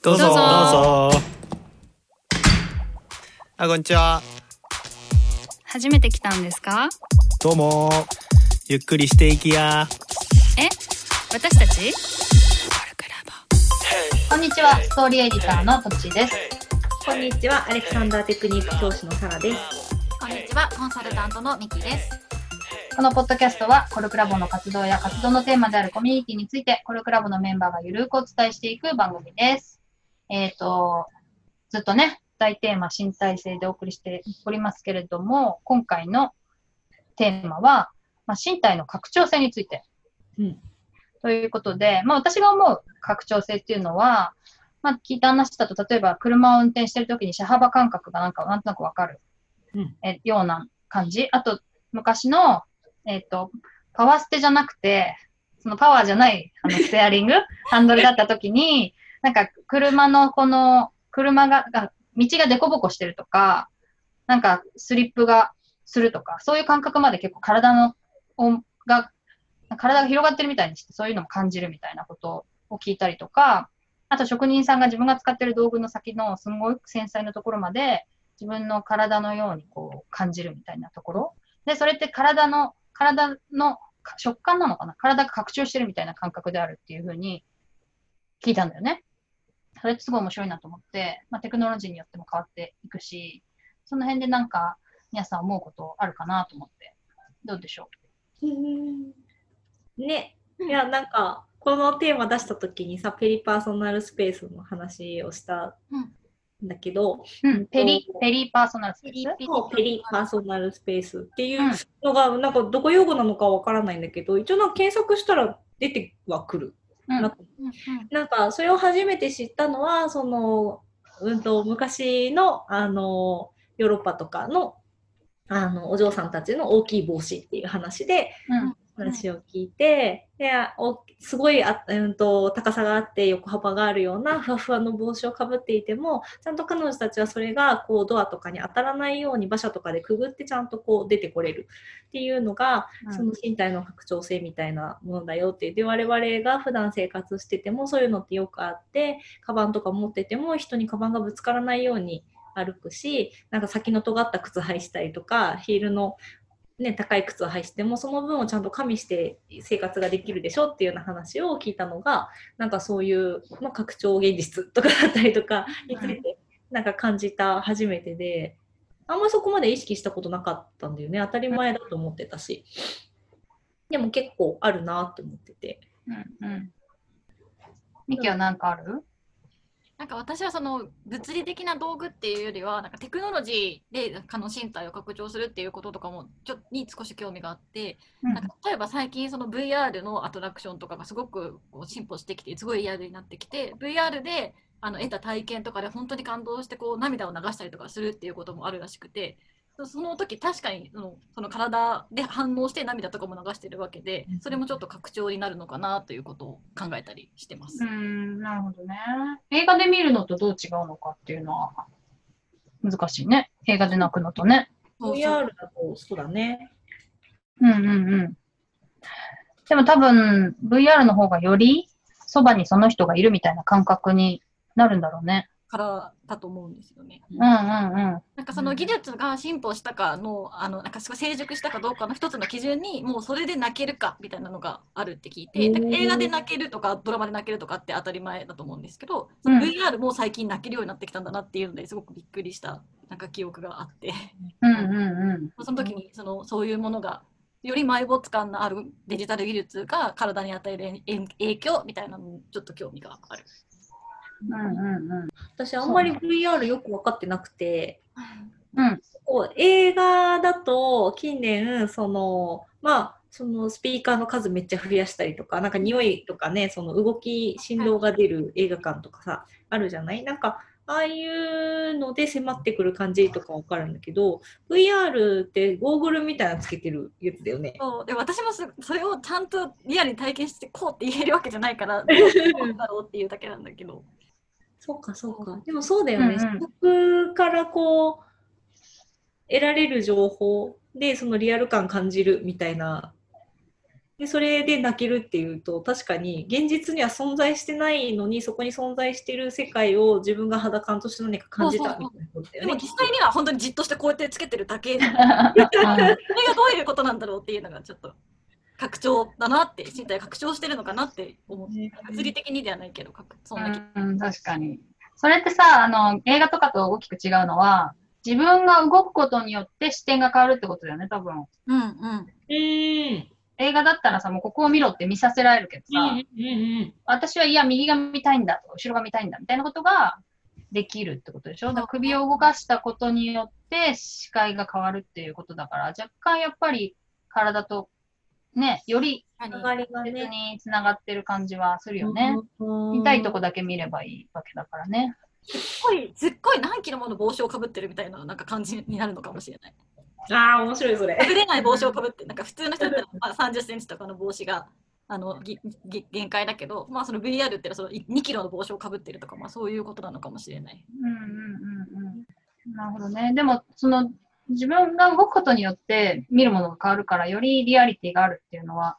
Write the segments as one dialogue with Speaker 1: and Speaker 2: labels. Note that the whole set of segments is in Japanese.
Speaker 1: どうぞ。
Speaker 2: どうぞ。
Speaker 1: どうぞあこんにちは。
Speaker 2: 初めて来たんですか？
Speaker 1: どうも。ゆっくりしていきや。
Speaker 2: え？私たち？
Speaker 3: こんにちは、ストーリーエディターのとちです。
Speaker 4: こんにちは、アレクサンダーテクニック教師のサラです。
Speaker 5: こんにちは、コンサルタントのミキです。
Speaker 3: このポッドキャストは、コルクラボの活動や活動のテーマであるコミュニティについて、コルクラボのメンバーがゆるくお伝えしていく番組です。えっ、と、ずっとね、大テーマ身体性でお送りしておりますけれども、今回のテーマは、まあ、身体の拡張性について。
Speaker 4: うん
Speaker 3: ということで、まあ私が思う拡張性っていうのは、まあ聞いた話だと、例えば車を運転してるときに車幅感覚がなんかなんとなくわかる、
Speaker 4: うん
Speaker 3: えような感じ。あと、昔の、えっ、と、パワーステじゃなくて、そのパワーじゃないあのステアリング、ハンドルだったときに、なんか車のこの、車が、が道が凸凹してるとか、なんかスリップがするとか、そういう感覚まで結構体の、が、体が広がってるみたいにして、そういうのも感じるみたいなことを聞いたりとか、あと職人さんが自分が使ってる道具の先のすごい繊細なところまで自分の体のようにこう感じるみたいなところ。で、それって体の、体の食感なのかな？体が拡張してるみたいな感覚であるっていうふうに聞いたんだよね。それってすごい面白いなと思って、まあ、テクノロジーによっても変わっていくし、その辺でなんか皆さん思うことあるかなと思って、どうでしょ
Speaker 4: ね、いや、なんか、このテーマ出した時にさ、ペリパーソナルスペースの話をしたん。だけど、
Speaker 3: ううん、ペリ、ペリパーソナルスペース？
Speaker 4: ペリパーソナルスペースっていうのが、なんかどこ用語なのかわからないんだけど、一応なんか検索したら出てはくる。
Speaker 3: うん
Speaker 4: なんかそれを初めて知ったのは、その、うんと、昔の、あの、ヨーロッパとかの、あの、お嬢さんたちの大きい帽子っていう話で、
Speaker 3: うん
Speaker 4: 話を聞いて、でおすごいあ、うん、と高さがあって横幅があるようなふわふわの帽子をかぶっていてもちゃんと彼女たちはそれがこうドアとかに当たらないように馬車とかでくぐってちゃんとこう出てこれるっていうのが、
Speaker 3: うん
Speaker 4: その身体の拡張性みたいなものだよっていうで我々が普段生活しててもそういうのってよくあってカバンとか持ってても人にカバンがぶつからないように歩くしなんか先の尖った靴履いしたりとかヒールのね、高い靴を履いてもその分をちゃんと加味して生活ができるでしょっていうような話を聞いたのがなんかそういう、まあ、拡張現実とかだったりとかについてなんか感じた初めてであんまりそこまで意識したことなかったんだよね当たり前だと思ってたしでも結構あるなって思ってて。
Speaker 3: うんうん。ミキは何かある？
Speaker 5: なんか私はその物理的な道具っていうよりはなんかテクノロジーであの身体を拡張するっていうこととかもちょに少し興味があって、
Speaker 3: うん。
Speaker 5: なんか例えば最近その VR のアトラクションとかがすごくこう進歩してきてすごいリアルになってきて VR であの得た体験とかで本当に感動してこう涙を流したりとかするっていうこともあるらしくてそその時確かにそのその体で反応して涙とかも流してるわけでそれもちょっと拡張になるのかなということを考えたりしてます。
Speaker 3: うん、なるほどね。映画で見るのとどう違うのかっていうのは難しいね。映画で泣くのとね。
Speaker 4: VR だとそうだね。
Speaker 3: うんうんうん。でも多分 VR の方がよりそばにその人がいるみたいな感覚になるんだろうね。
Speaker 5: からだと思うんですよね。
Speaker 3: うんうんうん。
Speaker 5: なんかその技術が進歩したかの、あのなんかすごい成熟したかどうかの一つの基準に、もうそれで泣けるかみたいなのがあるって聞いて、映画で泣けるとか、ドラマで泣けるとかって当たり前だと思うんですけど、
Speaker 3: うん
Speaker 5: VR も最近泣けるようになってきたんだなっていうのですごくびっくりしたなんか記憶があって、
Speaker 3: うんうんうん。
Speaker 5: その時にそのそういうものが、より埋没感のあるデジタル技術が体に与える影影響みたいなのにちょっと興味がある。
Speaker 3: うんうんうん。
Speaker 4: 私あんまり VR よく分かってなくて、
Speaker 3: うん。
Speaker 4: こう映画だと近年そのまあそのスピーカーの数めっちゃ増やしたりとかなんか匂いとかねその動き振動が出る映画館とかさあるじゃない？なんかああいうので迫ってくる感じとかわかるんだけど VR ってゴーグルみたいなのつけてるやつだよね。
Speaker 5: そう。で私もそそれをちゃんとリアルに体験してこうって言えるわけじゃないから どうだろうっていうだけなんだけど
Speaker 4: そうかそうか。でもそうだよね。
Speaker 3: うんうん
Speaker 4: 視覚からこう得られる情報でそのリアル感感じるみたいなでそれで泣けるっていうと確かに現実には存在してないのにそこに存在してる世界を自分が肌感として何か感じたみたいなことだ
Speaker 5: でも
Speaker 4: よね。
Speaker 5: 実際には本当にじっとしてこうやってつけてるだけ それがどういうことなんだろうっていうのがちょっと拡張だなって身体が拡張してるのかなって思う。物理的にではないけど拡そんな気
Speaker 3: うん、確かに。それってさ、あの、映画とかと大きく違うのは、自分が動くことによって視点が変わるってことだよね、多分。
Speaker 5: うんうん。
Speaker 4: うん。
Speaker 3: 映画だったらさ、もうここを見ろって見させられるけどさ、
Speaker 4: うんうんうん。
Speaker 3: 私はいや、右が見たいんだとか、後ろが見たいんだみたいなことができるってことでしょ？だから首を動かしたことによって視界が変わるっていうことだから、若干やっぱり体とね、より
Speaker 5: 何
Speaker 4: 上がりが
Speaker 3: 別
Speaker 4: ね。
Speaker 3: につながってる感じはするよね。
Speaker 4: うん
Speaker 3: 見たいとこだけ見ればいいわけだからね。
Speaker 5: すっごいすっごい何キロもの帽子をかぶってるみたいななんか感じになるのかもしれない。
Speaker 4: ああ、面白いそれ。
Speaker 5: かぶれない帽子をかぶってなんか普通の人だったら まあ30センチとかの帽子があのぎぎ限界だけど、まあその VR っていうのはそのい2キロの帽子をかぶってるとかまあそういうことなのかもしれない。
Speaker 3: うんうんうんうん。なるほどね。でも、その、自分が動くことによって見るものが変わるから、よりリアリティがあるっていうのは、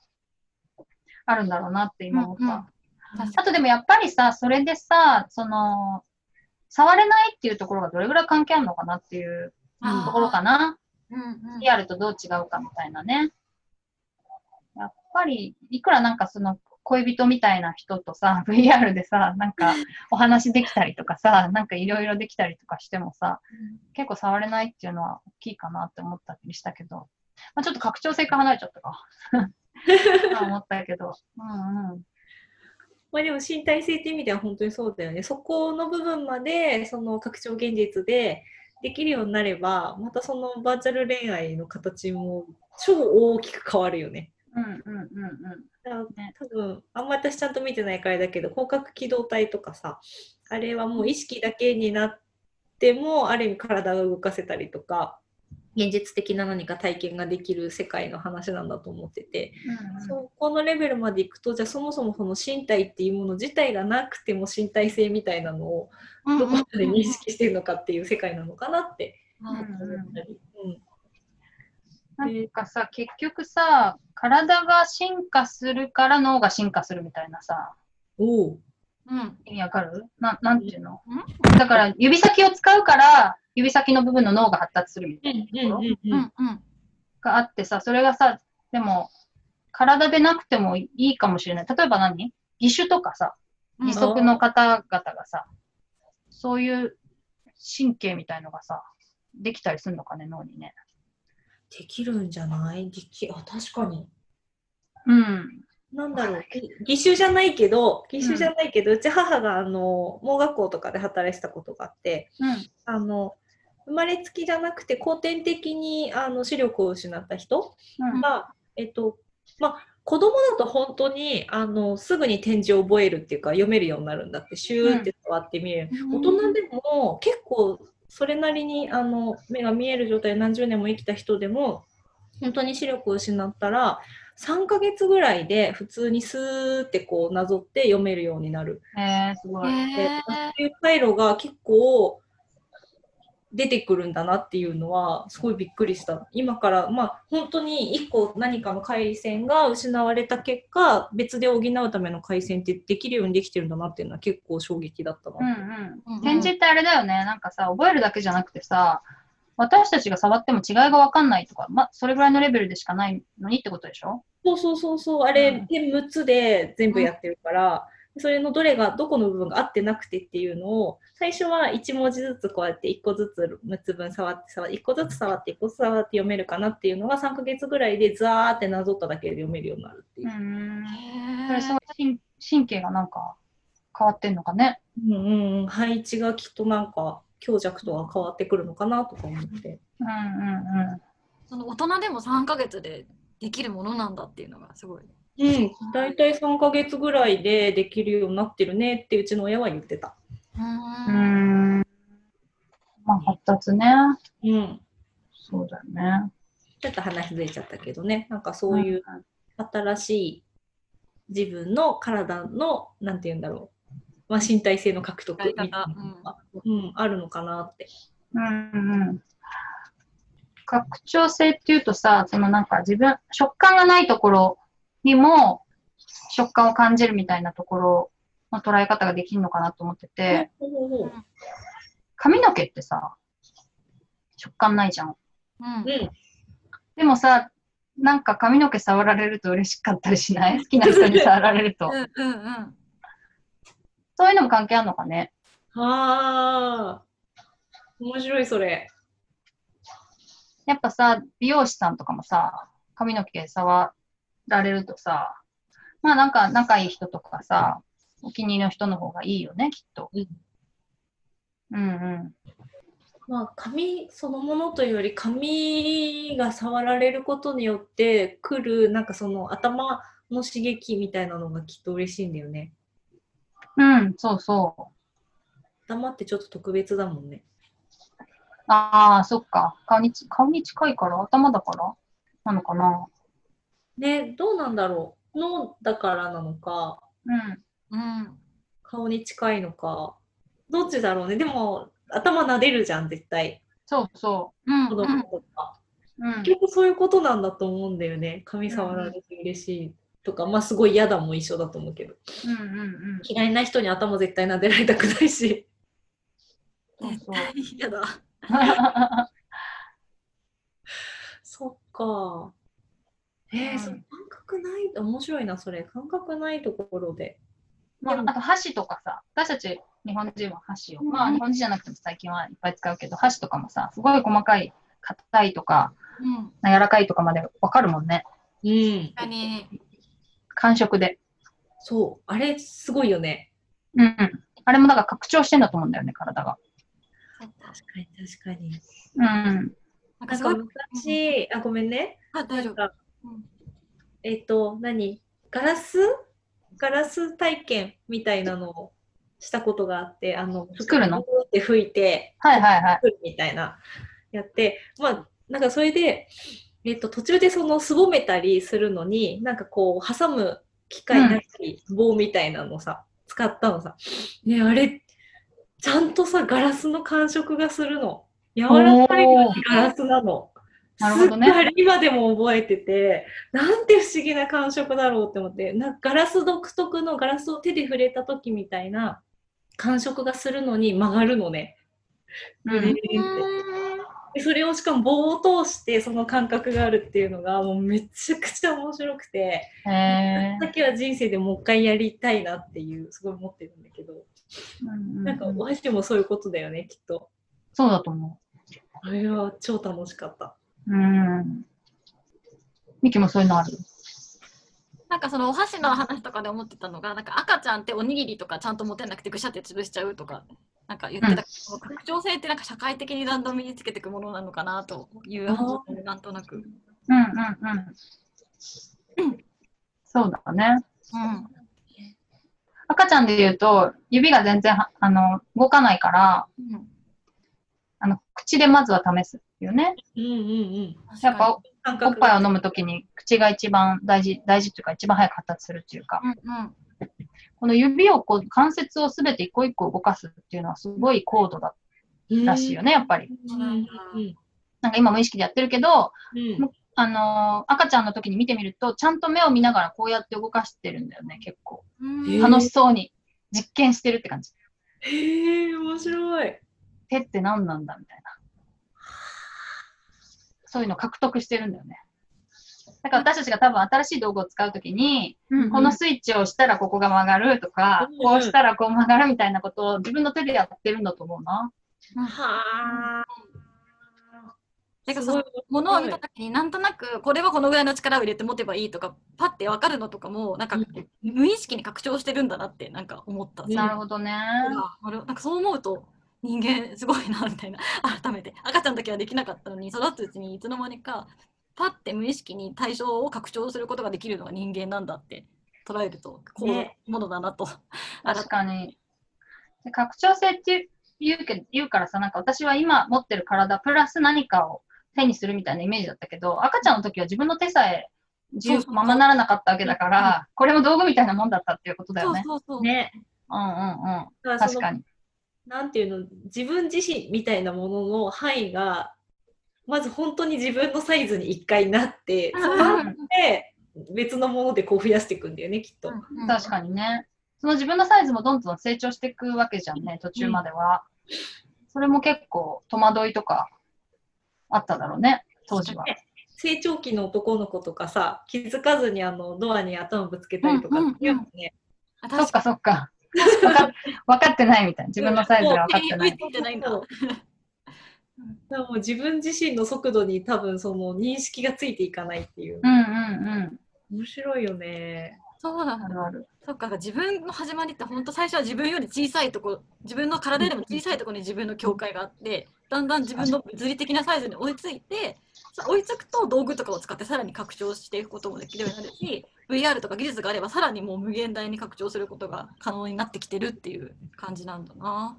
Speaker 3: あるんだろうなって今思った。
Speaker 5: うんうん
Speaker 3: あとでもやっぱりさ、それでさ、その、触れないっていうところがどれぐらい関係あるのかなっていうところかな。
Speaker 5: うんうん
Speaker 3: リアルとどう違うかみたいなね。やっぱり、いくらなんかその恋人みたいな人とさ、VR でさ、なんかお話できたりとかさ、なんかいろいろできたりとかしてもさ、結構触れないっていうのは大きいかなって思ったりしたけど、まあ、ちょっと拡張性から離れちゃったか。思ったけど。うんうん。
Speaker 4: まあでも身体性って意味では本当にそうだよね。そこの部分までその拡張現実でできるようになれば、またそのバーチャル恋愛の形も超大きく変わるよね。
Speaker 3: うんうんうんうん。
Speaker 4: 多分あんま私ちゃんと見てないからだけど広角機動隊とかさあれはもう意識だけになってもある意味体が動かせたりとか現実的な何か体験ができる世界の話なんだと思ってて、
Speaker 3: うん
Speaker 4: そこのレベルまでいくとじゃあそもそもその身体っていうもの自体がなくても身体性みたいなのをどこまで認識してるのかっていう世界なのかなって
Speaker 5: うん。
Speaker 4: 思ったり。うん
Speaker 3: なんかさ、結局さ、体が進化するから脳が進化するみたいなさ、
Speaker 4: おう。
Speaker 5: うん
Speaker 3: 意味わかる？ななんていうの？
Speaker 5: うん？
Speaker 3: だから指先を使うから、指先の部分の脳が発達するみたいなところ？
Speaker 5: うんうん
Speaker 3: があってさ、それがさ、でも、体でなくてもいいかもしれない。例えば何？義手とかさ、
Speaker 5: うん。
Speaker 3: 義足の方々がさ、そういう神経みたいのがさ、できたりするのかね、脳にね。
Speaker 4: できるんじゃない？できあ確かに。
Speaker 3: うん。
Speaker 4: なんだろう、ぎ義手じゃないけど、義手じゃないけど、うち母があの盲学校とかで働いてたことがあって、
Speaker 3: うん。
Speaker 4: あの生まれつきじゃなくて後天的にあの視力を失った人
Speaker 3: うん。
Speaker 4: が、えっと、まあ、子供だと本当にあのすぐに点字を覚えるっていうか読めるようになるんだってシューって触って見える、
Speaker 5: うん
Speaker 4: 大人でも結構それなりにあの目が見える状態で何十年も生きた人でも本当に視力を失ったら3ヶ月ぐらいで普通にスーってこうなぞって読めるようになる。
Speaker 3: えー、すごい。
Speaker 5: へ
Speaker 4: で
Speaker 5: ー
Speaker 4: そういう回路が結構出てくるんだなっていうのはすごいびっくりした。今からまあ本当に1個何かの回線が失われた結果別で補うための回線ってできるようにできてるんだなっていうのは結構衝撃だったな。
Speaker 3: うん
Speaker 5: う
Speaker 3: うんん。展示ってあれだよね。なんかさ、覚えるだけじゃなくてさ、私たちが触っても違いがわかんないとか、ま、それぐらいのレベルでしかないのにってことでしょ？
Speaker 4: そうそうそうそう、あ
Speaker 3: うん
Speaker 4: れ、点6つで全部やってるから、それのどれが、どこの部分が合ってなくてっていうのを、最初は1文字ずつこうやって1個ずつ6つ分触って、触って1個ずつ触って、1個ずつ触って読めるかなっていうのが3ヶ月ぐらいでザーってなぞっただけで読めるようになるっていうう。
Speaker 3: ん。それすごい神神経がなんか変わってんのかね？
Speaker 4: うんうんうん、配置がきっとなんか強弱とは変わってくるのかなとか思って。
Speaker 3: うんうんうん。
Speaker 5: その大人でも3ヶ月でできるものなんだっていうのがすごい。
Speaker 4: うん、大体3ヶ月ぐらいでできるようになってるねってうちの親は言ってた。
Speaker 3: う
Speaker 5: ん
Speaker 3: ん。まあ、発達ね。
Speaker 4: うん。
Speaker 3: そうだよね。
Speaker 4: ちょっと話ずれちゃったけどね、なんかそういう新しい自分の体の、なんて言うんだろう、まあ、身体性の獲得みたいなのが、うんあるのかなって。
Speaker 3: うんうん。拡張性っていうとさ、そのなんか自分、食感がないところにも食感を感じるみたいなところの捉え方ができるのかなと思ってて、髪の毛ってさ、食感ないじゃ
Speaker 5: ん
Speaker 4: うん。
Speaker 3: でもさ、なんか髪の毛触られると嬉しかったりしない？好きな人に触られると
Speaker 5: う。んうんうん
Speaker 3: そういうのも関係あるのかね？
Speaker 4: はあ。面白い、それ。
Speaker 3: やっぱさ、美容師さんとかもさ、髪の毛触られるとさ、まあなんか仲いい人とかさ、お気に入りの人の方がいいよね、きっと。
Speaker 4: うん
Speaker 3: うんうん。
Speaker 4: まあ、髪そのものというより髪が触られることによって来るなんかその頭の刺激みたいなのがきっと嬉しいんだよね。
Speaker 3: うん、そうそう。
Speaker 4: 頭ってちょっと特別だもんね。
Speaker 3: ああ、そっか。顔にち、顔に近いから？頭だから？なのかな？
Speaker 4: ねどうなんだろう脳だからなのか
Speaker 3: うん。
Speaker 5: うん
Speaker 4: 顔に近いのかどっちだろうねでも頭撫でるじゃん絶対
Speaker 3: そうそ
Speaker 5: うん
Speaker 4: 子供とか。
Speaker 3: う。うん。
Speaker 4: 結局そういうことなんだと思うんだよね。髪触られて嬉しいとか、まあすごい嫌だも一緒だと思うけど。
Speaker 3: うんうんうん。
Speaker 4: 嫌いな人に頭絶対撫でられたくないし。
Speaker 3: そうそう。
Speaker 5: やだ
Speaker 4: そっか。えー
Speaker 3: うん
Speaker 4: その感覚ない、面白いな、それ。感覚ないところで。
Speaker 3: まあ、あと箸とかさ、私たち日本人は箸を、まあ日本人じゃなくても最近はいっぱい使うけど、箸とかもさ、すごい細かい、硬いとか、
Speaker 5: うん
Speaker 3: 柔らかいとかまでわかるもんね。
Speaker 4: うん。
Speaker 5: 確かに
Speaker 3: 感触で。
Speaker 4: そう。あれ、すごいよね。
Speaker 3: うんうん。あれもだから拡張してんだと思うんだよね、体が。
Speaker 4: 確かに、確かに。
Speaker 3: うん。
Speaker 5: なん
Speaker 4: なんか
Speaker 5: かすごい
Speaker 4: 昔、あ、ごめんね。
Speaker 5: あ大丈夫
Speaker 4: なんか
Speaker 5: うん
Speaker 4: えっ、と、何？ガラス？ガラス体験みたいなのをしたことがあって、あの、
Speaker 3: 作るの？
Speaker 4: 服って吹いて、
Speaker 3: はいはいはい。
Speaker 4: 作るみたいな、やって、まあ、なんかそれで、えっ、と、途中でそのすぼめたりするのに、なんかこう、挟む機械なし、棒みたいなのさ、使ったのさ。ね、あれ、ちゃんとさ、ガラスの感触がするの。柔らかいガラスなの。
Speaker 3: なるほどね。
Speaker 4: 今でも覚えてて、なんて不思議な感触だろうって思って、なガラス独特のガラスを手で触れた時みたいな感触がするのに曲がるのね。でそれをしかも棒を通してその感覚があるっていうのがもうめちゃくちゃ面白くて、
Speaker 3: へえ
Speaker 4: だけは人生でもう一回やりたいなっていうすごい思ってるんだけど、
Speaker 3: うん
Speaker 4: なんかお箸でもそういうことだよねきっと。
Speaker 3: そうだと思
Speaker 4: あれは超楽しかった。
Speaker 3: う。うん。ミキもそういうのある？
Speaker 5: なんかそのお箸の話とかで思ってたのが、なんか赤ちゃんっておにぎりとかちゃんと持てなくてぐしゃって潰しちゃうとか、なんか言ってたけど、拡張性ってなんか社会的にだんだん身につけていくものなのかなという話をなんとなく。
Speaker 3: うんうんうん。そうだね。
Speaker 5: うん。
Speaker 3: 赤ちゃんで言うと、指が全然はあの動かないから、
Speaker 5: うん、
Speaker 3: あの口でまずは試すっていうね。
Speaker 4: うんうんうん。
Speaker 3: やっぱおっぱいを飲むときに口が一番大事、大事っていうか一番早く発達するっていうか、
Speaker 5: うんうん
Speaker 3: この指をこう関節をすべて一個一個動かすっていうのはすごい高度だらしいよね、やっぱり。
Speaker 4: うんうん
Speaker 3: なんか今無意識でやってるけど、
Speaker 4: うん
Speaker 3: あのー赤ちゃんの時に見てみると、ちゃんと目を見ながらこうやって動かしてるんだよね、結構。楽しそうに実験してるって感じ。
Speaker 4: へえ、面白い。
Speaker 3: 手って何なんだ？みたいな。そういうの獲得してるんだよね。だから私たちが多分新しい道具を使うときに、
Speaker 5: うん
Speaker 3: このスイッチを押したらここが曲がるとか、
Speaker 4: うん
Speaker 3: こうしたらこう曲がるみたいなことを自分の手でやってるんだと思うな。
Speaker 4: はあ。
Speaker 5: てかそのものを見た時になんとなくこれはこのぐらいの力を入れて持てばいいとかパッて分かるのとかもなんか
Speaker 4: うん
Speaker 5: 無意識に拡張してるんだなってなんか思った。
Speaker 4: うん
Speaker 3: なるほどね。
Speaker 5: ああれなんかそう思うと人間すごいなみたいな 改めて赤ちゃんだけはできなかったのに育つうちにいつの間にかパッて無意識に対象を拡張することができるのが人間なんだって捉えるとこういう
Speaker 4: ね
Speaker 5: ものだなと。
Speaker 3: 確かに。で拡張性って言うけど言うからさ、なんか私は今持ってる体プラス何かを手にするみたいなイメージだったけど、赤ちゃんの時は自分の手さえ自由
Speaker 5: そうそうそう
Speaker 3: ままならなかったわけだから、これも道具みたいなもんだったっていうことだ
Speaker 5: そう
Speaker 3: よね。
Speaker 5: そうそう。
Speaker 4: ね。
Speaker 3: うんうんうん。
Speaker 4: だからその
Speaker 3: 確かに。
Speaker 4: なんていうの、自分自身みたいなものの範囲が、まず本当に自分のサイズに一回なって、
Speaker 5: うん
Speaker 4: そうなって、別のものでこう増やしていくんだよね、きっと。
Speaker 3: 確かにね。その自分のサイズもどんどん成長していくわけじゃんね、途中までは。それも結構戸惑いとかあっただろうね、当時は。
Speaker 4: 成長期の男の子とかさ、気づかずにあのドアに頭ぶつけたりとか
Speaker 5: うんうんうん
Speaker 4: っていうのね。
Speaker 5: あ
Speaker 3: そっかそっか。分か分かってないみたいな。自分のサイズが分かってない。
Speaker 4: もう自分自身の速度に多分その認識がついていかないっていう。
Speaker 3: うんうん
Speaker 4: 面白いよね。
Speaker 5: そうなんだ。
Speaker 3: るある。
Speaker 5: そっか、自分の始まりって本当最初は自分より小さいところ、自分の体よりも小さいところに自分の境界があって、だんだん自分の物理的なサイズに追いついて、さ追いつくと道具とかを使ってさらに拡張していくこともできるようになるし、VR とか技術があればさらにもう無限大に拡張することが可能になってきてるっていう感じなんだな。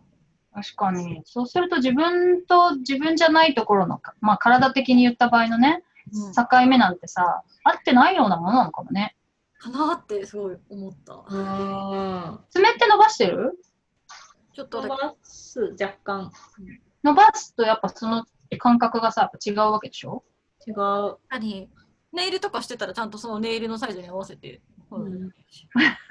Speaker 3: 確かに。そうすると自分と自分じゃないところのか、まあ体的に言った場合のね、
Speaker 5: うん
Speaker 3: 境目なんてさ、合ってないようなものなのかもね。
Speaker 5: かなってすごい思った。
Speaker 4: うん。
Speaker 3: 爪って伸ばしてる？
Speaker 5: ちょっとだけ
Speaker 4: 伸ばす、若干。
Speaker 3: 伸ばすとやっぱその感覚がさ、違うわけでしょ？
Speaker 4: 違う。
Speaker 5: 確かにネイルとかしてたらちゃんとそのネイルのサイズに合わせて。
Speaker 4: うん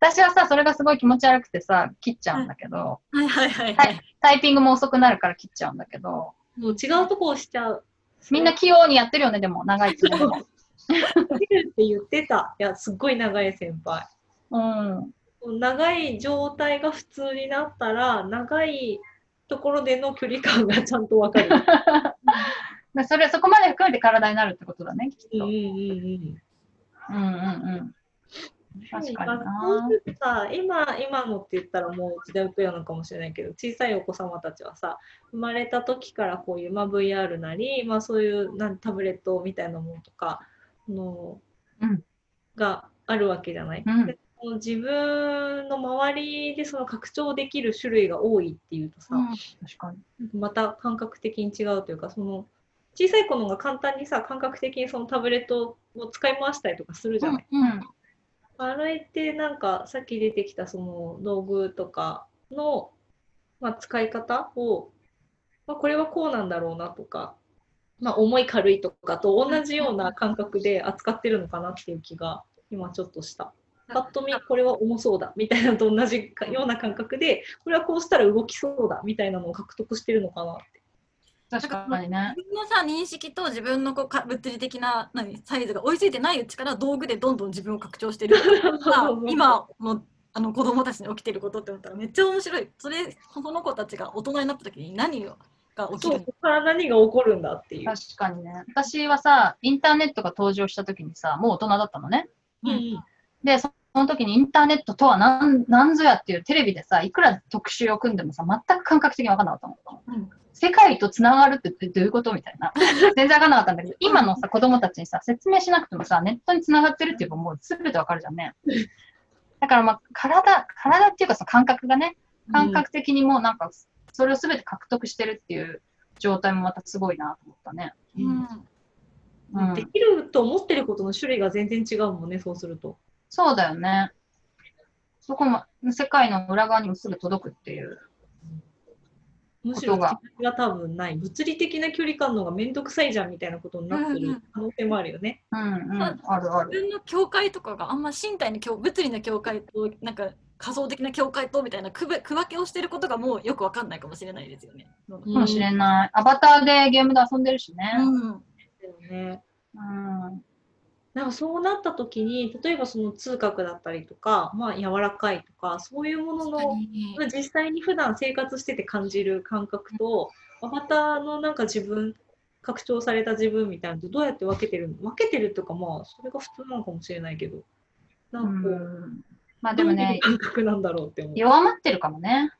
Speaker 3: 私はさ、それがすごい気持ち悪くてさ、切っちゃうんだけど、
Speaker 5: はい はいはい
Speaker 3: はい。タイピングも遅くなるから切っちゃうんだけど、
Speaker 4: もう違うとこをしちゃう。
Speaker 3: みんな器用にやってるよね、でも、長い爪でも。
Speaker 4: 切るって言ってた。いや、すっごい長い先輩。
Speaker 3: うん。
Speaker 4: 長い状態が普通になったら、長いところでの距離感がちゃんとわかる。
Speaker 3: でそれ、そこまで含めて体になるってことだね、きっと。
Speaker 4: うんうんうんうん。
Speaker 3: うんうんうん。確かに
Speaker 4: さ今今のって言ったらもう時代遅れなのかもしれないけど小さいお子様たちはさ生まれた時からこういう、まあ、VR なり、まあ、そういうなんタブレットみたいなものとかの、
Speaker 3: うん
Speaker 4: があるわけじゃない？
Speaker 3: うん
Speaker 4: 自分の周りでその拡張できる種類が多いっていうとさ、
Speaker 3: 確かに。
Speaker 4: また感覚的に違うというかその小さい子の方が簡単にさ感覚的にそのタブレットを使い回したりとかするじゃない。
Speaker 3: うん。
Speaker 4: あれってなんかさっき出てきたその道具とかの、まあ、使い方を、まあ、これはこうなんだろうなとか、まあ、重い軽いとかと同じような感覚で扱ってるのかなっていう気が今ちょっとした。パッと見これは重そうだみたいなのと同じかような感覚でこれはこうしたら動きそうだみたいなのを獲得してるのかなって。
Speaker 3: 確かにね。
Speaker 5: 自分のさ認識と自分のこうか物理的な何サイズが追いついてないうちから道具でどんどん自分を拡張してるっていうのが今のあの子供たちに起きてることって思ったらめっちゃ面白いそれその子たちが大人になった時に何が起きるの？
Speaker 4: そうここから何が起こるんだっていう。
Speaker 3: 確かにね。私はさ、インターネットが登場した時にさ、もう大人だったのね。
Speaker 4: うん
Speaker 3: で、その時にインターネットとは何何ぞやっていうテレビでさ、いくら特集を組んでもさ、全く感覚的に分かんなかったの。
Speaker 5: うん
Speaker 3: 世界とつながるってどういうことみたいな。全然分かんなかったんだけど、今のさ、子供たちにさ、説明しなくてもさ、ネットにつながってるっていうか、もう全て分かるじゃんね。だからまあ、体、体っていうかさ、感覚がね、感覚的にもうなんか、それを全て獲得してるっていう状態もまたすごいなと思ったね。
Speaker 5: うん
Speaker 3: うん
Speaker 4: できると思ってることの種類が全然違うもんね、そうすると。
Speaker 3: そうだよね。そこも、世界の裏側にもすぐ届くっていう。
Speaker 4: むしろ
Speaker 3: が
Speaker 4: 多分ない。物理的な距離感の方がめんどくさいじゃんみたいなことになってる可能性もあるよね。
Speaker 3: うんうん、あるある。
Speaker 5: 自分の境界とかがあんま身体の境物理の境界となんか仮想的な境界とみたいな区別区分けをしてることがもうよくわかんないかもしれないですよね。
Speaker 4: か
Speaker 3: かもしれない。アバターでゲームで遊んでるしね。
Speaker 5: うん
Speaker 4: ね。
Speaker 3: うん。
Speaker 4: なんかそうなった時に、例えばその痛覚だったりとか、まあ柔らかいとか、そういうものの、まあ実際に普段生活してて感じる感覚と、アバターのなんか自分、拡張された自分みたいなのとどうやって分けてるの？分けてるっていうかまあ、それが普通なのかもしれないけど、なんかこう、
Speaker 3: うん。まあでもね、
Speaker 4: 感覚なんだろうって思う。
Speaker 3: 弱まってるかもね。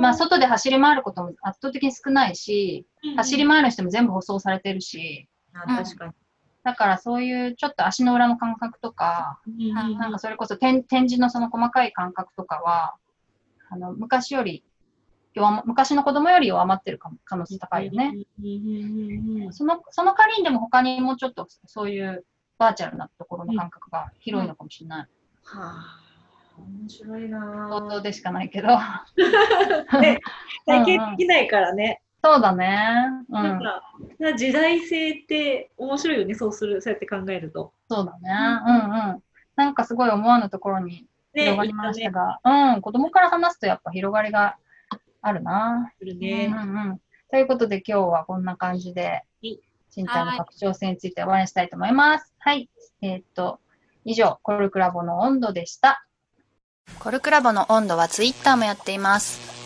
Speaker 3: まあ外で走り回ることも圧倒的に少ないし、走り回る人も全部舗装されてるし、
Speaker 4: あ確かに。
Speaker 3: だからそういうちょっと足の裏の感覚とか、
Speaker 4: うん
Speaker 3: なんかそれこそ点展示のその細かい感覚とかは、あの昔より弱ま、昔の子供より弱まってる可能性高いよね。。
Speaker 4: うんうんうんうん
Speaker 3: その、その代わりにでも他にもうちょっとそういうバーチャルなところの感覚が広いのかもしれない。
Speaker 4: はあ、面白いな
Speaker 3: 想像
Speaker 4: ぁ。
Speaker 3: でしかないけど。
Speaker 4: ね体験できないからね。
Speaker 3: そうだね。うん。
Speaker 4: なんか、な時代性って面白いよね、そうする、そうやって考えると。
Speaker 3: そうだね。うんうん。なんかすごい思わぬところに
Speaker 4: ね、
Speaker 3: 広がりましたが、うん、子供から話すとやっぱ広がりがあるな。
Speaker 4: する
Speaker 3: うん
Speaker 4: ね。
Speaker 3: うんうん。ということで今日はこんな感じで
Speaker 4: い、
Speaker 3: 身体の拡張性について終わりにしたいと思います。はい。えーっと、以上、コルクラボの温度でした。
Speaker 2: コルクラボの温度はツイッターもやっています。